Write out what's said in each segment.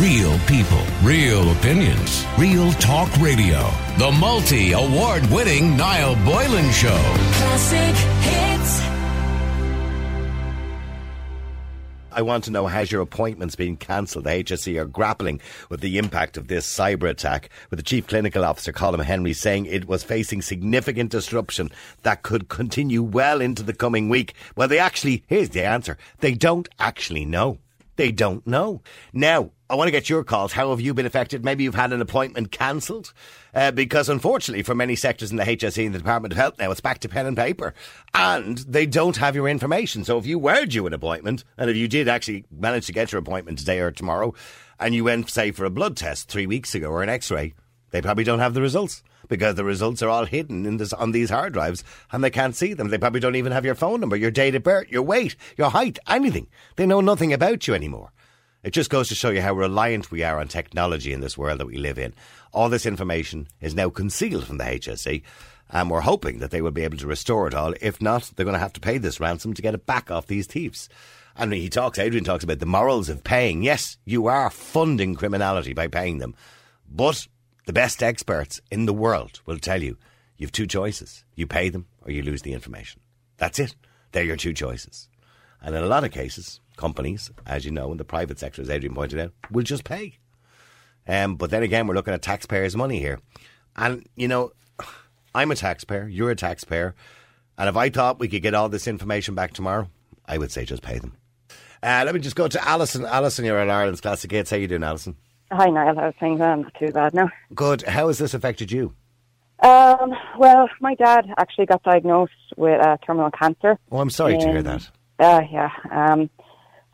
Real people, real opinions, real talk radio. The multi award winning Niall Boylan Show. Classic hits. I want to know has your appointments been cancelled? The HSE are grappling with the impact of this cyber attack, with the Chief Clinical Officer, Colm Henry, saying it was facing significant disruption that could continue well into the coming week. Well, they actually, here's the answer they don't actually know. They don't know. Now, I want to get your calls. How have you been affected? Maybe you've had an appointment cancelled. Uh, because unfortunately, for many sectors in the HSE and the Department of Health now, it's back to pen and paper. And they don't have your information. So if you were due an appointment, and if you did actually manage to get your appointment today or tomorrow, and you went, say, for a blood test three weeks ago or an x ray, they probably don't have the results because the results are all hidden in this, on these hard drives and they can't see them. They probably don't even have your phone number, your date of birth, your weight, your height, anything. They know nothing about you anymore. It just goes to show you how reliant we are on technology in this world that we live in. All this information is now concealed from the HSE, and we're hoping that they will be able to restore it all. If not, they're going to have to pay this ransom to get it back off these thieves. And he talks, Adrian talks about the morals of paying. Yes, you are funding criminality by paying them. But the best experts in the world will tell you you have two choices. You pay them or you lose the information. That's it. They're your two choices. And in a lot of cases, companies, as you know, in the private sector, as Adrian pointed out, will just pay. Um, but then again, we're looking at taxpayers' money here. And, you know, I'm a taxpayer, you're a taxpayer. And if I thought we could get all this information back tomorrow, I would say just pay them. Uh, let me just go to Alison. Alison, you're at Ireland's Classic Hits. How you doing, Alison? Hi, Niall. How's things? I'm not too bad now. Good. How has this affected you? Um, well, my dad actually got diagnosed with uh, terminal cancer. Oh, I'm sorry to hear that. Uh, yeah. Um,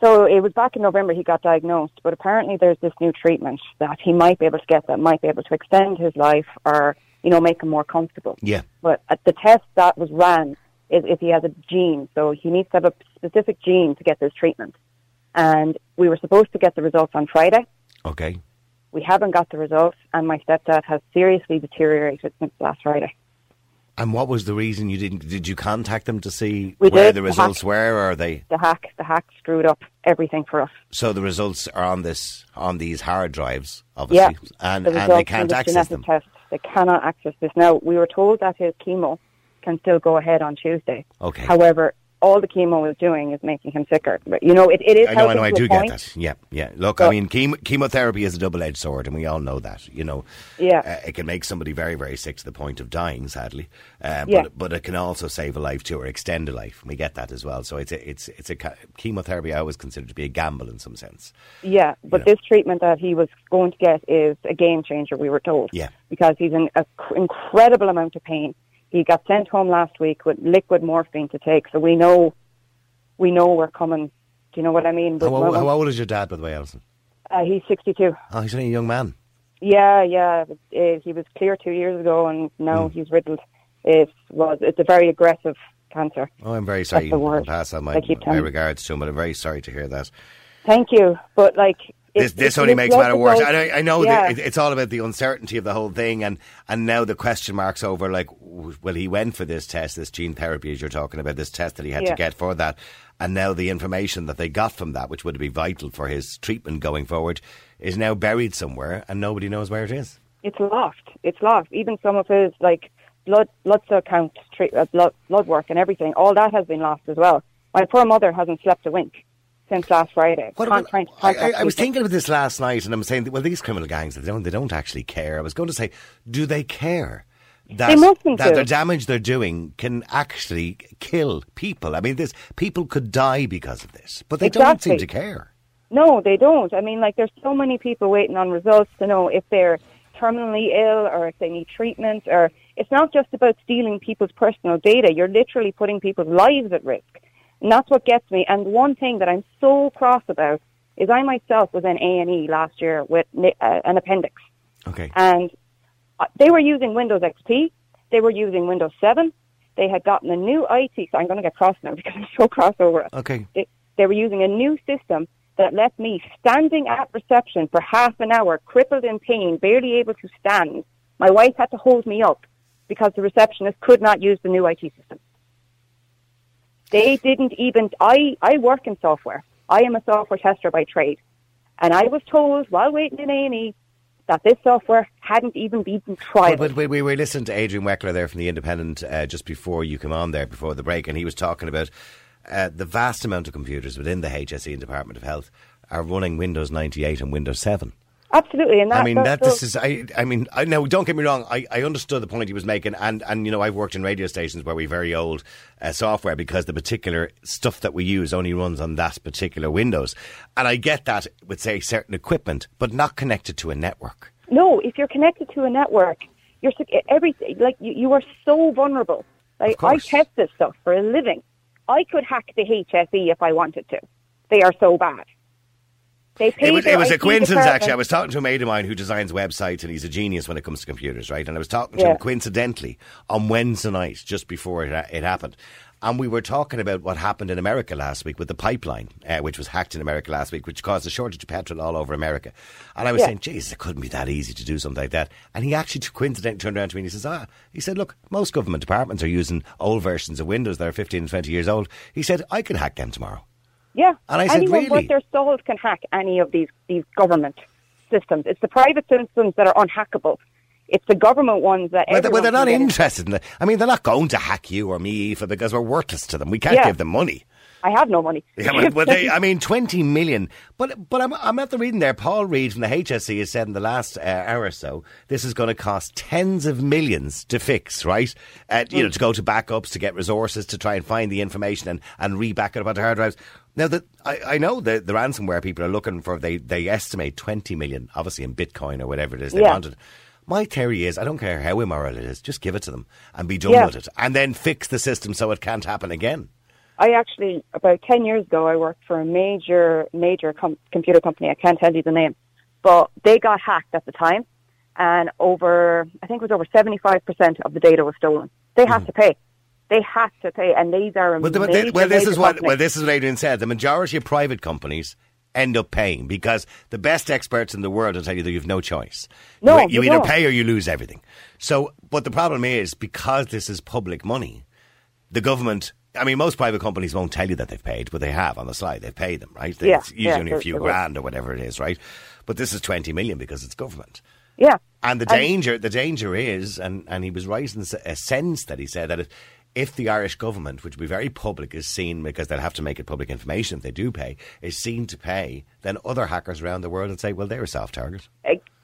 so it was back in November he got diagnosed, but apparently there's this new treatment that he might be able to get that might be able to extend his life or, you know, make him more comfortable. Yeah. But at the test that was ran is if he has a gene. So he needs to have a specific gene to get this treatment. And we were supposed to get the results on Friday. Okay. We haven't got the results, and my stepdad has seriously deteriorated since last Friday. And what was the reason you didn't? Did you contact them to see We where did. the The results hack- were? Or are they? The hack, the hack screwed up everything for us. So the results are on this on these hard drives, obviously, Yeah, and the and they can't the access them. Test, they cannot access this now. We were told that his chemo can still go ahead on Tuesday. Okay. However, all the chemo is doing is making him sicker. But, you know, it, it is. I know, I know, I do get point. that. Yeah, yeah. Look, I mean, chemo, chemotherapy is a double-edged sword, and we all know that. You know, Yeah. uh, it can make somebody very, very sick to the point of dying, sadly. Uh, Yeah. but but it can also save a life too, or extend a life. We get that as well. So it's a, it's it's a chemotherapy. I always consider to be a gamble in some sense. Yeah, but Yeah. this treatment that he was going to get is a game changer, we were told. Yeah. Because he's in an incredible amount of pain. He got sent home last week with liquid morphine to take, so we know, we know we're coming. Do you know what I mean? How, old- how old is your dad, by the way, Alison? Uh, he's 62. Oh, he's only a young man. Yeah, yeah. Uh, he was clear two years ago, and now Hmm. he's riddled. It was. It's a very aggressive cancer. Oh, I'm very sorry. That's the word. Pass on my, I keep my regards to him, but I'm very sorry to hear that. Thank you, but like This, this only makes matter worse. I, I know Yeah. that it, it's all about the uncertainty of the whole thing, and, and now the question marks over like, well, he went for this test, this gene therapy, as you're talking about, this test that he had to get for that, and now the information that they got from that, which would be vital for his treatment going forward, is now buried somewhere, and nobody knows where it is. it's lost. It's lost. Even some of his like blood blood cell count, tre- uh, blood blood work, and everything. All that has been lost as well. My poor mother hasn't slept a wink since last Friday. What about- I, I, I was thinking about this last night, and I'm saying, well, these criminal gangs, they don't, they don't actually care. I was going to say, do they care? That, that do. the damage they're doing can actually kill people. I mean, this people could die because of this, but they don't seem to care. No, they don't. I mean, like, there's so many people waiting on results to know if they're terminally ill or if they need treatment. Or it's not just about stealing people's personal data. You're literally putting people's lives at risk, and that's what gets me. And one thing that I'm so cross about is I myself was in A and E last year with uh, an appendix, Okay. and uh, they were using Windows XP. They were using Windows 7. They had gotten a new IT. So I'm going to get cross now because I'm so cross over it Okay. they, they were using a new system that left me standing at reception for half an hour, crippled in pain, barely able to stand. My wife had to hold me up because the receptionist could not use the new IT system. They didn't even. I I work in software. I am a software tester by trade, And I was told while waiting in A&E that this software hadn't even been tried. But, we were listening to Adrian Weckler there from The Independent uh, just before you came on there, before the break, and he was talking about uh, the vast amount of computers within the HSE and Department of Health are running Windows 98 and Windows 7. Absolutely, and that, I mean that this is. I, I mean, I no. Don't get me wrong. I, I understood the point he was making, and, and you know, I've worked in radio stations where we very old uh, software because the particular stuff that we use only runs on that particular Windows, and I get that with say certain equipment, but not connected to a network. No, if you're connected to a network, you're everything. Like you, you are so vulnerable. Like I test this stuff for a living. I could hack the HSE if I wanted to. They are so bad. They paid it was, it was a coincidence, department. actually. I was talking to a mate of mine who designs websites, and he's a genius when it comes to computers, right? And I was talking to Yeah. him coincidentally on Wednesday night, just before it, it happened. And we were talking about what happened in America last week with the pipeline, uh, which was hacked in America last week, which caused a shortage of petrol all over America. And I was Yeah. saying, Jesus, it couldn't be that easy to do something like that. And he actually coincidentally turned around to me and he says, ah, he said, look, most government departments are using old versions of Windows that are 15 and 20 years old. He said, I could hack them tomorrow. Yeah. And I said, Anyone really? worth their salt can hack any of these, these government systems. It's the private systems that are unhackable. It's the government ones that Well, well, they're not can get in. interested in it. I mean, they're not going to hack you or me, Aoife, because we're worthless to them. We can't Yeah. give them money. I have no money. Yeah, well, well, they, I mean, 20 million. But but I'm, I'm at the reading there. Paul Reid from the HSE has said in the last uh, hour or so, this is going to cost tens of millions to fix, right? Uh, you know, to go to backups, to get resources, to try and find the information and, and re-back it up onto hard drives. Now, that I, I know the, the ransomware people are looking for, they, they estimate 20 million, obviously in Bitcoin or whatever it is they Yeah. wanted. My theory is, I don't care how immoral it is, just give it to them and be done Yeah. with it. And then fix the system so it can't happen again. I actually, about 10 years ago, I worked for a major, major com- computer company. I can't tell you the name. But they got hacked at the time. And over, I think it was over 75% of the data was stolen. They had hmm. to pay. They had to pay. And these are Well, major, they- well, this is what companies. well, this is what Adrian said. The majority of private companies end up paying because the best experts in the world will tell you that you have no choice. No, you, you you either don't. pay or you lose everything. So, but the problem is because this is public money, the government. I mean, most private companies won't tell you that they've paid, but they have on the slide. They've paid them, right? They- Yeah, it's usually yeah, only a few grand or whatever it is, right? But this is twenty million because it's government. Yeah. And the danger, the danger is, and, and he was right in a sense that he said that if, if the Irish government, which will be very public, is seen because they'll have to make it public information if they do pay, is seen to pay, then other hackers around the world would say, well, they're a soft target.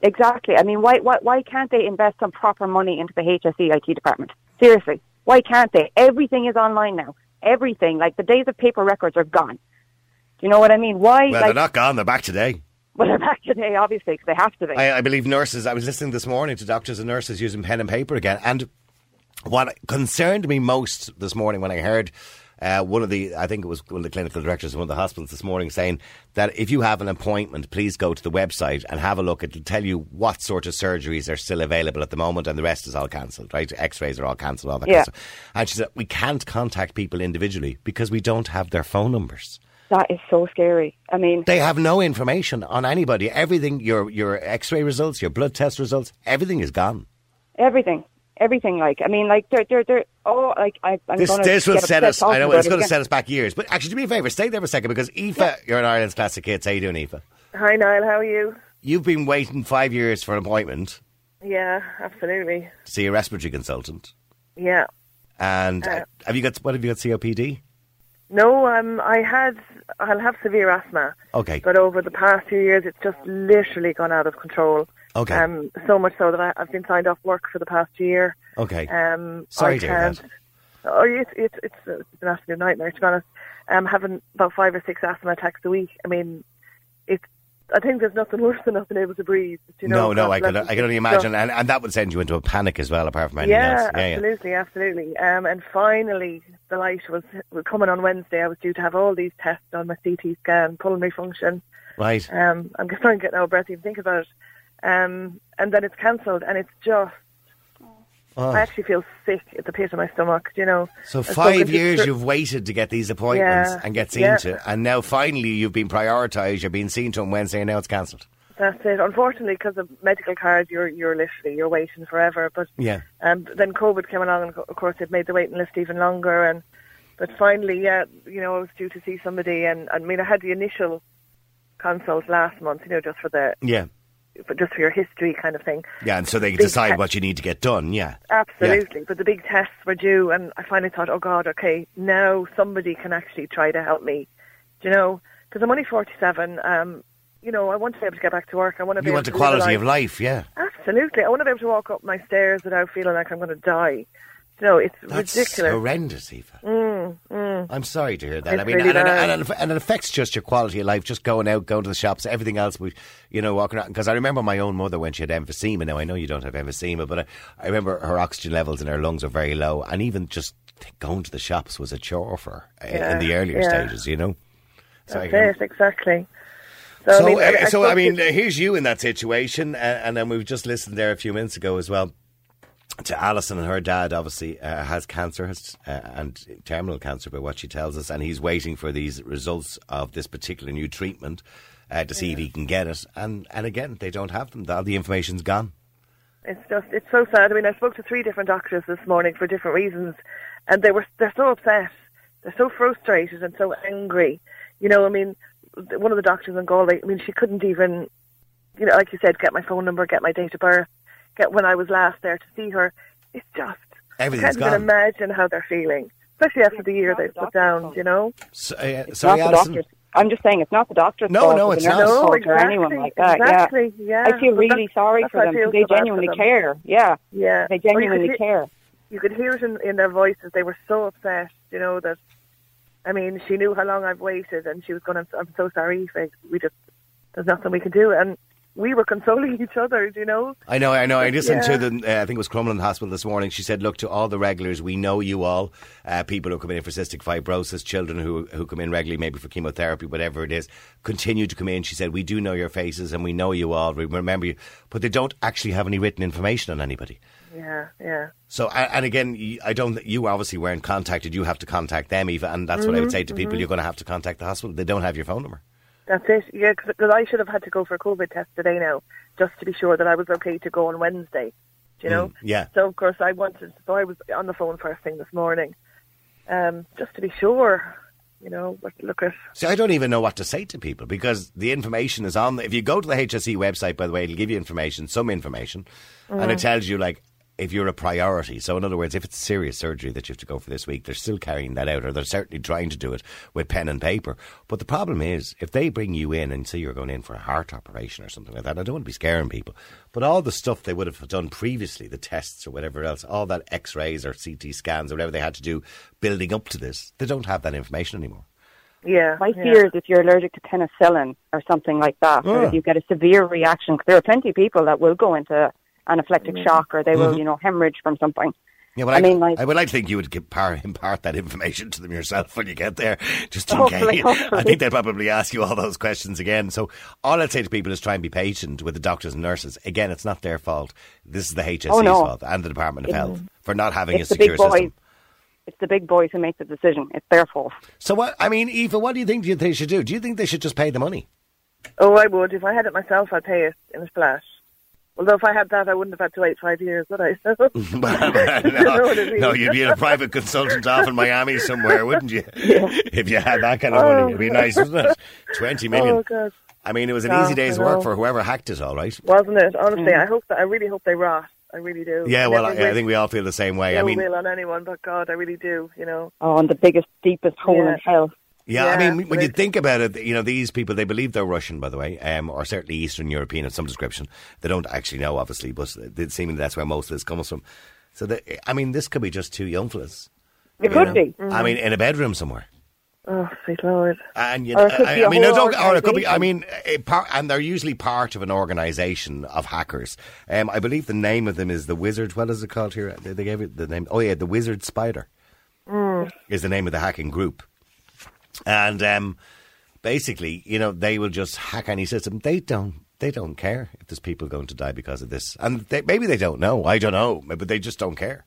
Exactly. I mean, why, why, why can't they invest some proper money into the HSE IT department? Seriously. Why can't they? Everything is online now. Everything. Like, the days of paper records are gone. Do you know what I mean? Why? Well, like, they're not gone; they're back today. well, they're back today, obviously, because they have to be. I, I believe nurses. I was listening this morning to doctors and nurses using pen and paper again, and what concerned me most this morning when I heard. Uh, one of the, I think it was one of the clinical directors of one of the hospitals this morning saying that if you have an appointment, please go to the website and have a look. It'll tell you what sort of surgeries are still available at the moment, and the rest is all cancelled, right? X rays are all cancelled, all that Yeah. kind of stuff. And she said, we can't contact people individually because we don't have their phone numbers. that is so scary. I mean, They have no information on anybody. Everything, your your X-ray results, your blood test results, everything is gone. everything. Everything, like, I mean, like, they're, they're, they're, oh, like, I, I'm This going this will get set upset us. I know it's going to set us back years. But actually, do me a favour, stay there for a second because Aoife, you're an Ireland's classic hits. How you doing, Aoife? Hi, Niall. How are you? You've been waiting five years for an appointment Yeah, absolutely. to see a respiratory consultant, Yeah. and Uh, have you got what have you got COPD? No, um, I had, I'll have severe asthma, Okay, but over the past few years, it's just literally gone out of control. Okay, Um, so much so that I, I've been signed off work for the past year. okay. Um, Sorry I to hear can't. that. Oh, it's it's it's, it's an absolute nightmare to be honest. Um, having about five or six asthma attacks a week. I mean, it's. I think there's nothing worse than not being able to breathe. You know, no, no, I can I can only so- imagine, and, and that would send you into a panic as well, apart from anything yeah, else. Yeah, yeah. absolutely, absolutely. Um, and finally, the light was coming on Wednesday. I was due to have all these tests on my CT scan, pulmonary function. Right. Um, I'm just trying to get no breath even think about it. Um, and then it's cancelled, and it's just. Oh. I actually feel sick at the pit of my stomach. You know. So I've five years thr- you've waited to get these appointments Yeah, and get seen yeah. to, and now finally you've been prioritised. You're being seen to on Wednesday, and now it's cancelled. That's it. Unfortunately, because of medical cards, you're you're literally you're waiting forever. But Yeah. um, then COVID came along, and of course it made the waiting list even longer. And but finally, yeah, you know, I was due to see somebody, and I mean, I had the initial consult last month. You know, just for the Yeah. For just for your history kind of thing. Yeah, and so they Big decide te- what you need to get done. Yeah. Absolutely. But the big tests were due, and I finally thought, oh God, okay, now somebody can actually try to help me. Do you know? Because I'm only 47. Um, you know, I want to be able to get back to work. I want to be You want to the quality life. of life, yeah. Absolutely. I want to be able to walk up my stairs without feeling like I'm going to die. You know, it's That's ridiculous. horrendous, Eva. I'm sorry to hear that. It's I mean, really and, and, and, it- and affects just your quality of life, just going out, going to the shops, everything else. We, you know, walking around. Because I remember my own mother when she had emphysema. Now I know you don't have emphysema, but I, I remember her oxygen levels in her lungs are very low, and even just going to the shops was a chore for her uh, in the earlier yeah. stages. You know. So, it, exactly. So, So, I mean, uh, I, I so I mean, here's you in that situation, uh, and then we've just listened there a few minutes ago as well to Alison and her dad. Obviously, uh, has cancer has, uh, and terminal cancer, by what she tells us, and he's waiting for these results of this particular new treatment uh, to see if he can get it. And and again, they don't have them. All the information's gone. It's just it's so sad. I mean, I spoke to three different doctors this morning for different reasons, and they were they're so upset, they're so frustrated and so angry. You know, I mean, one of the doctors in Galway. I mean, she couldn't even, you know, like you said, get my phone number, get my date of birth, get when I was last there to see her. It's just I can't even imagine how they're feeling, especially after the year they've put down. You know. So, uh, It's sorry, not the Alison. doctors. I'm just saying it's not the doctor's No, fault no, or it's not. No, fault exactly, or anyone like that. exactly, yeah. yeah. I feel But really that's- sorry that's for them because they so genuinely them. care. Yeah, Yeah, they Or you could genuinely hear- care. you could hear it in, in their voices. They were so upset, you know, that, I mean, she knew how long I've waited and she was going, to, I'm so sorry, Faith. We just, there's nothing we can do. And we were consoling each other, you know? I know, I know. I listened Yeah. to the, uh, I think it was Crumlin Hospital this morning. She said, look, to all the regulars, we know you all, uh, people who come in for cystic fibrosis, children who, who come in regularly, maybe for chemotherapy, whatever it is, continue to come in. She said, we do know your faces and we know you all, we remember you, but they don't actually have any written information on anybody. Yeah, yeah. So, and again, I don't. You obviously weren't contacted. You have to contact them, Eva, and that's what I would say to people. You're going to have to contact the hospital. They don't have your phone number. That's it. Yeah, because I should have had to go for a COVID test today now, just to be sure that I was okay to go on Wednesday. Do you know? Mm, yeah. So of course I wanted. So I was on the phone first thing this morning, um, just to be sure. You know, but look at See, I don't even know what to say to people because the information is on. If you go to the HSE website, by the way, it'll give you information, some information, and it tells you like if you're a priority. So, in other words, if it's serious surgery that you have to go for this week, they're still carrying that out, or they're certainly trying to do it with pen and paper. But the problem is, if they bring you in and say you're going in for a heart operation or something like that, I don't want to be scaring people, but all the stuff they would have done previously, the tests or whatever else, all that X-rays or CT scans or whatever they had to do building up to this, they don't have that information anymore. yeah. My yeah. fear is if you're allergic to penicillin or something like that, or Ah. if you get a severe reaction, 'cause there are plenty of people that will go into anaphylactic Mm. shock or they will, you know, hemorrhage from something. Yeah, well, I I, mean, like- I would like to think you would give par, impart that information to them yourself when you get there, just in Hopefully, case. hopefully. I think they'll probably ask you all those questions again. So all I'd say to people is try and be patient with the doctors and nurses. Again, it's not their fault. This is the HSE's Oh, no. fault and the Department of Health for not having a the big secure boys. system. It's the big boys who make the decision. It's their fault. So what? I mean, Eva, what do you think they should do? Do you think they should just pay the money? Oh, I would. If I had it myself, I'd pay it in a splash. Although if I had that, I wouldn't have had to wait five years, would I? no, know I mean? no, you'd be in a private consultant off in Miami somewhere, wouldn't you? If you had that kind of money, it'd be oh, nice, wouldn't it? Twenty million. oh God, I mean, it was an No, easy day's work for whoever hacked it, all right. wasn't it? Honestly, mm. I hope that. I really hope they rot. I really do. Yeah, well, I, I think we all feel the same way. I ill mean, will on anyone, but God, I really do. You know. Oh, and the biggest, deepest hole Yeah. in hell. Yeah, I mean, when you think about it, you know, these people, they believe they're Russian, by the way, um, or certainly Eastern European of some description. They don't actually know, obviously, but seemingly that's where most of this comes from. So, they, I mean, this could be just two young fellas. It could know? be. I mean, in a bedroom somewhere. Oh, sweet Lord. And you Or know, it could I, be I a mean, don't, or it could be. I mean, a part, and they're usually part of an organisation of hackers. Um, I believe the name of them is the Wizard. What is it called here? They, they gave it the name. Oh yeah, the Wizard Spider is the name of the hacking group. And um, basically, you know, they will just hack any system. They don't. They don't care if there's people going to die because of this, and they, maybe they don't know. I don't know, but they just don't care.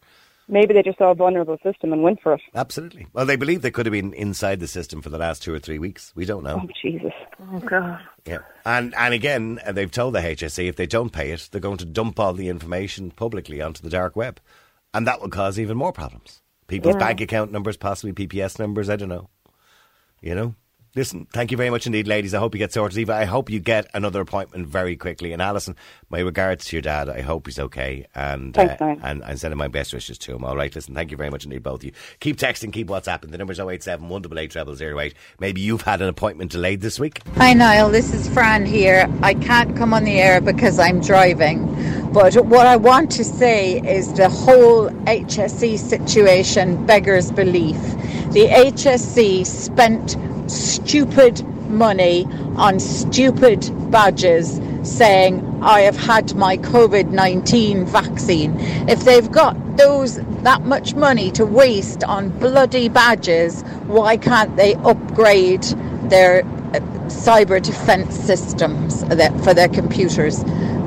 Maybe they just saw a vulnerable system and went for it. Absolutely. Well, they believe they could have been inside the system for the last two or three weeks. We don't know. Oh, Jesus. Oh God. Yeah, and and again, uh, they've told the HSE if they don't pay it, they're going to dump all the information publicly onto the dark web, and that will cause even more problems. People's bank account numbers, possibly PPS numbers. I don't know. You know, Listen, thank you very much indeed, ladies. I hope you get sorted. Eva, I hope you get another appointment very quickly. And Alison, my regards to your dad. I hope he's okay. And Thanks, uh, Niall. and, and sending my best wishes to him. All right, listen, thank you very much indeed, both of you. Keep texting, keep WhatsApping. The number's 087 188 0008. Maybe you've had an appointment delayed this week. Hi Niall, this is Fran here. I can't come on the air because I'm driving. But what I want to say is the whole HSE situation beggars belief. The HSE spent stupid money on stupid badges saying I have had my COVID-19 vaccine. If they've got those that much money to waste on bloody badges, why can't they upgrade their uh, cyber defense systems for their computers?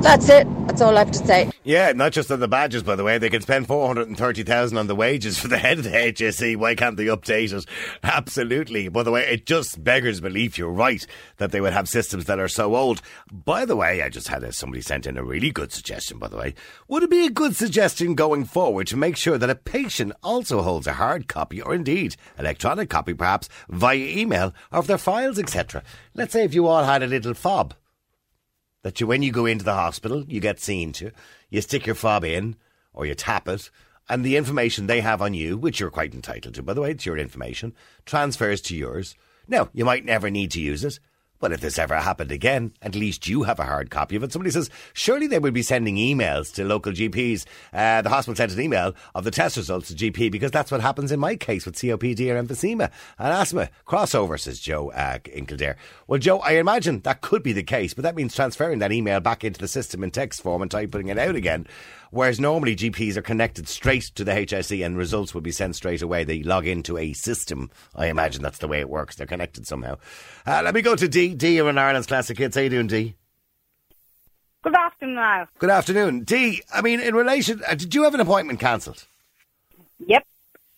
That's it. That's all I have to say. Yeah, not just on the badges, by the way. They can spend 430000 on the wages for the head of the HSE. Why can't they update it? Absolutely. By the way, it just beggars belief. You're right that they would have systems that are so old. By the way, I just had a, somebody sent in a really good suggestion, by the way. Would it be a good suggestion going forward to make sure that a patient also holds a hard copy or indeed electronic copy perhaps via email of their files, etc.? Let's say if you all had a little fob that you, when you go into the hospital, you get seen to, you stick your fob in or you tap it, and the information they have on you, which you're quite entitled to, by the way, it's your information, transfers to yours. Now, you might never need to use it. But if this ever happened again, at least you have a hard copy of it. Somebody says, surely they would be sending emails to local GPs. Uh, the hospital sent an email of the test results to GP because that's what happens in my case with COPD or emphysema and asthma. Crossover, says Joe uh. Well, Joe, I imagine that could be the case, but that means transferring that email back into the system in text form and typing it out again. Whereas normally GPs are connected straight to the HSE and results would be sent straight away. They log into a system. I imagine that's the way it works. They're connected somehow. Uh, let me go to D. D, you're in Ireland's Classic Hits. How you doing, D? Good afternoon, Al. Good afternoon. D, I mean, in relation, uh, did you have an appointment cancelled? Yep.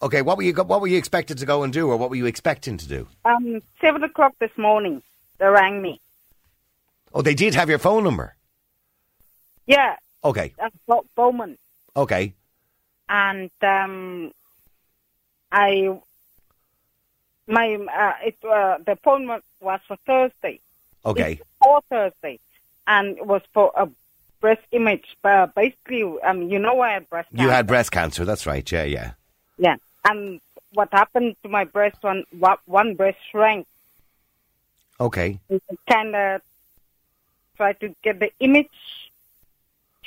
Okay, what were you what were you expected to go and do, or what were you expecting to do? Um, seven o'clock this morning, they rang me. Oh, they did have your phone number. Yeah, Okay, That's Bo- Bowman, okay, and um, I, my, uh, it, uh, the appointment was for Thursday. okay. It's for Thursday, and it was for a breast image. But basically, um, you know, I had breast. You had breast cancer. That's right. Yeah, yeah. Yeah, and what happened to my breast? One, one one breast shrank. Okay. kind of try to get the image,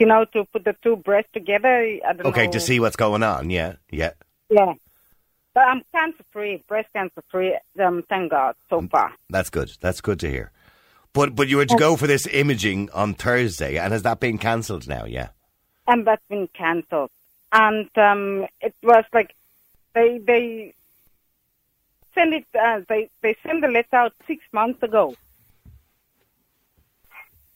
you know, to put the two breasts together. I don't Okay, know. to see what's going on. Yeah, yeah. Yeah. But I'm cancer free, breast cancer free. Um, thank God so far. That's good. That's good to hear. But but you were to go for this imaging on Thursday, and has that been cancelled now? Yeah. And that's been cancelled. And um, it was like they they send it. Uh, they they sent the letter out six months ago.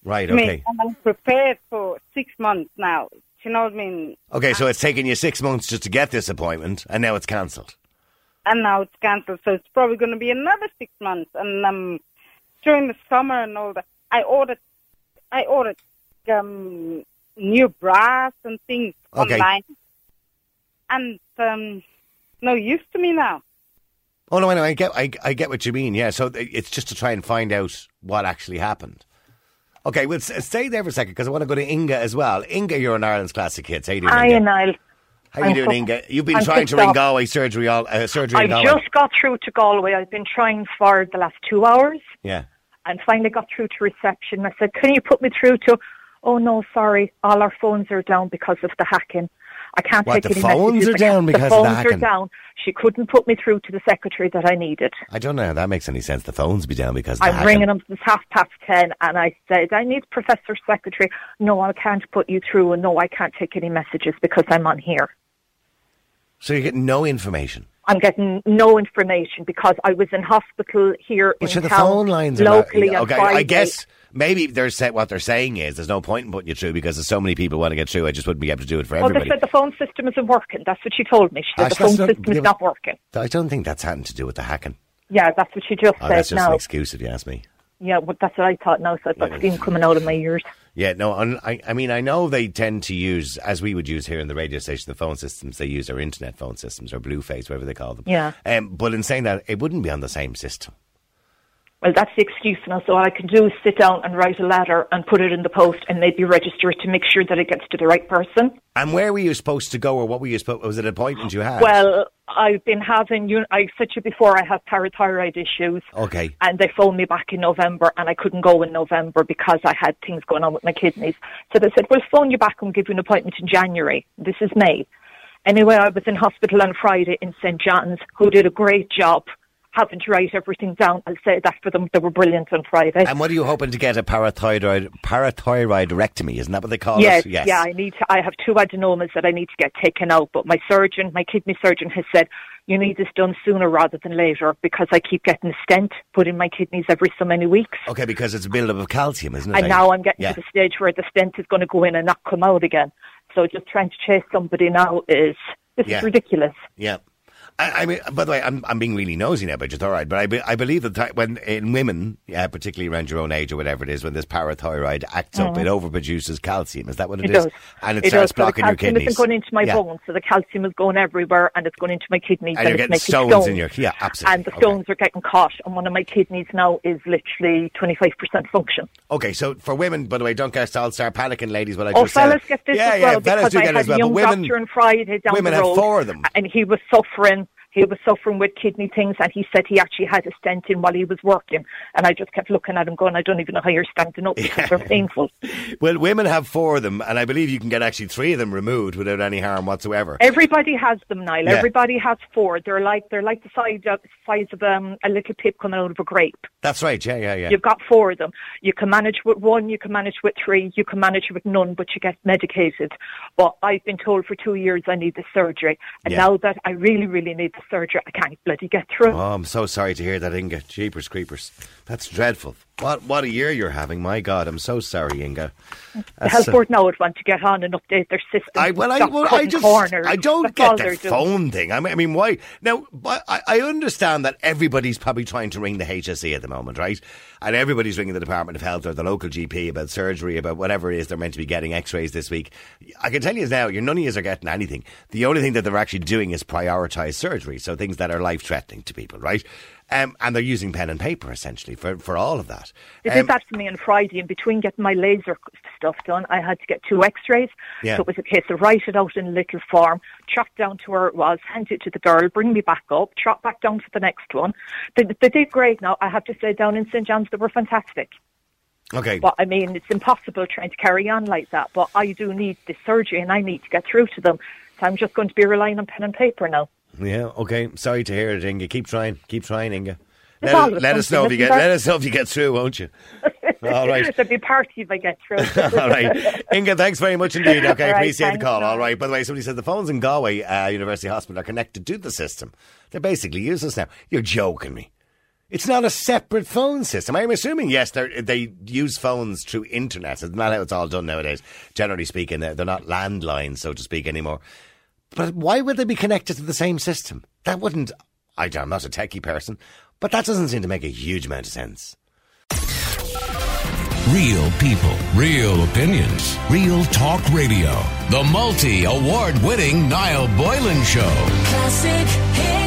Right. I mean, Okay. and I'm prepared for six months now. Do you know what I mean? Okay. So it's taken you six months just to get this appointment, and now it's cancelled. and now it's cancelled. So it's probably going to be another six months. And um, during the summer and all that, I ordered, I ordered um, new bras and things Okay. online, and um, no use to me now. Oh no, I know. I get. I, I get what you mean. Yeah. So it's just to try and find out what actually happened. Okay. Well, stay there for a second because I want to go to Inga as well. Inga, you're in Ireland's classic hits. How you doing? Hi, Inga? Niall. How you I'm doing, Inga? You've been I'm trying to ring. Galway surgery. All uh, surgery I've just got through to Galway. I've been trying for the last two hours Yeah. and finally got through to reception. I said, Can you put me through to, oh no, sorry, all our phones are down because of the hacking. I can't What, take the any phones messages. are down because of the phones hacking? are down. She couldn't put me through to the secretary that I needed. I don't know how that makes any sense. The phones be down because I'm hacking. ringing them since half past ten, and I said, I need Professor Secretary. No, I can't put you through, and no, I can't take any messages because I'm on here. So you get no information. I'm getting no information because I was in hospital here But in sure, the town phone lines are locally not, okay. I guess maybe they're say, what they're saying is there's no point in putting you through because there's so many people want to get through. I just wouldn't be able to do it for Well, they said the phone system isn't working. That's what she told me. She said the phone system is not working. I don't think that's had to do with the hacking. Yeah, that's what she just Oh, said that's just now. an excuse if you ask me. Yeah, well, that's what I thought now. So I've got steam coming out of my ears. Yeah, no, I, I mean, I know they tend to use, as we would use here in the radio station, the phone systems, they use our internet phone systems or Blueface, whatever they call them. Yeah. Um, but in saying that, it wouldn't be on the same system. Well, that's the excuse now. So all I can do is sit down and write a letter and put it in the post and maybe register it to make sure that it gets to the right person. And where were you supposed to go, or what were you supposed? Was it an appointment you had? Well, I've been having, you, I said to you before, I have parathyroid issues. okay. And they phoned me back in November, and I couldn't go in November because I had things going on with my kidneys. So they said, "We'll phone you back and give you an appointment in January." This is May. Anyway, I was in hospital on Friday in St John's, who did a great job having to write everything down. I'll say that for them; they were brilliant on Friday. And what are you hoping to get a parathyroid parathyroidectomy? Isn't that what they call Yes, it? Yes. yeah, I need to, I have two adenomas that I need to get taken out, but my surgeon, my kidney surgeon has said you need this done sooner rather than later because I keep getting a stent put in my kidneys every so many weeks. Okay, because it's a build-up of calcium, isn't it? And now I'm getting Yeah. to the stage where the stent is going to go in and not come out again. So just trying to chase somebody now is this Yeah. is ridiculous. Yeah. I, I mean, by the way, I'm, I'm being really nosy now, but it's all right. But I, be, I believe that when in women, yeah, particularly around your own age or whatever it is, when this parathyroid acts up, it overproduces calcium. Is that what Mm. It is? does. And it, It starts does. So blocking your calcium kidneys. isn't going into my yeah. bones, so the calcium is going everywhere, and it's going into my kidneys, And you're it's getting making stones, in your yeah, absolutely. and the Okay. stones are getting caught. And one of my kidneys now is literally 25% function. Okay, so for women, by the way, don't get all start panicking, ladies. What I Oh, just said. fellas get this yeah, as yeah, well fellas because do I get it had as well. young but women, doctor on Friday down women the road, four of them. and he was suffering. He was suffering with kidney things, and he said he actually had a stent in while he was working. And I just kept looking at him, going, "I don't even know how you're standing up because they're painful." well, women have four of them, and I believe you can get actually three of them removed without any harm whatsoever. Everybody has them, Niall. Yeah. Everybody has four. They're like they're like the size of size of um, a little pip coming out of a grape. That's right. Yeah, yeah, yeah. You've got four of them. You can manage with one, you can manage with three, you can manage with none, but you get medicated. But I've been told for two years I need the surgery. And Yeah. now that I really, really need the surgery, I can't bloody get through. Oh, I'm so sorry to hear that, Inga. Jeepers creepers. That's dreadful. What what a year you're having. My God, I'm so sorry, Inga. the That's, health board now would want to get on and update their system. I well, I, well, I just corners. I don't That's get the they're doing. phone thing. I mean, I mean, why now? But I, I understand that everybody's probably trying to ring the HSE at the moment, right? And everybody's ringing the Department of Health or the local GP about surgery, about whatever it is they're meant to be getting X-rays this week. I can tell you now, your none of yous are getting anything. The only thing that they're actually doing is prioritise surgery, so things that are life-threatening to people, right? Um, and they're using pen and paper essentially for, for all of that. They Um, did that for me on Friday, and between getting my laser stuff done, I had to get two X-rays. Yeah. So it was a case of write it out in a little form, trot down to where it was, hand it to the girl, bring me back up, trot back down to the next one. They, they did great. Now I have to say, down in St John's, they were fantastic. okay. But I mean, it's impossible trying to carry on like that. But I do need the surgery, and I need to get through to them. So I'm just going to be relying on pen and paper now. Yeah, okay. Sorry to hear it, Inga. Keep trying. Keep trying, Inga. It's Let, let us know if you get let us know if you get through, won't you? All right. There'll be party if I get through. All right. Inga, thanks very much indeed. Okay, right, appreciate the call. All right. By the way, somebody said the phones in Galway uh, University Hospital are connected to the system. They're basically useless now. You're joking me. It's not a separate phone system. I'm assuming, yes, they they use phones through internet. It's not how it's all done nowadays. Generally speaking, they're, they're not landlines, so to speak, anymore. But why would they be connected to the same system? That wouldn't. I, I'm not a techie person, but that doesn't seem to make a huge amount of sense. Real people, real opinions, real talk radio. The multi award winning Niall Boylan Show. Classic hits.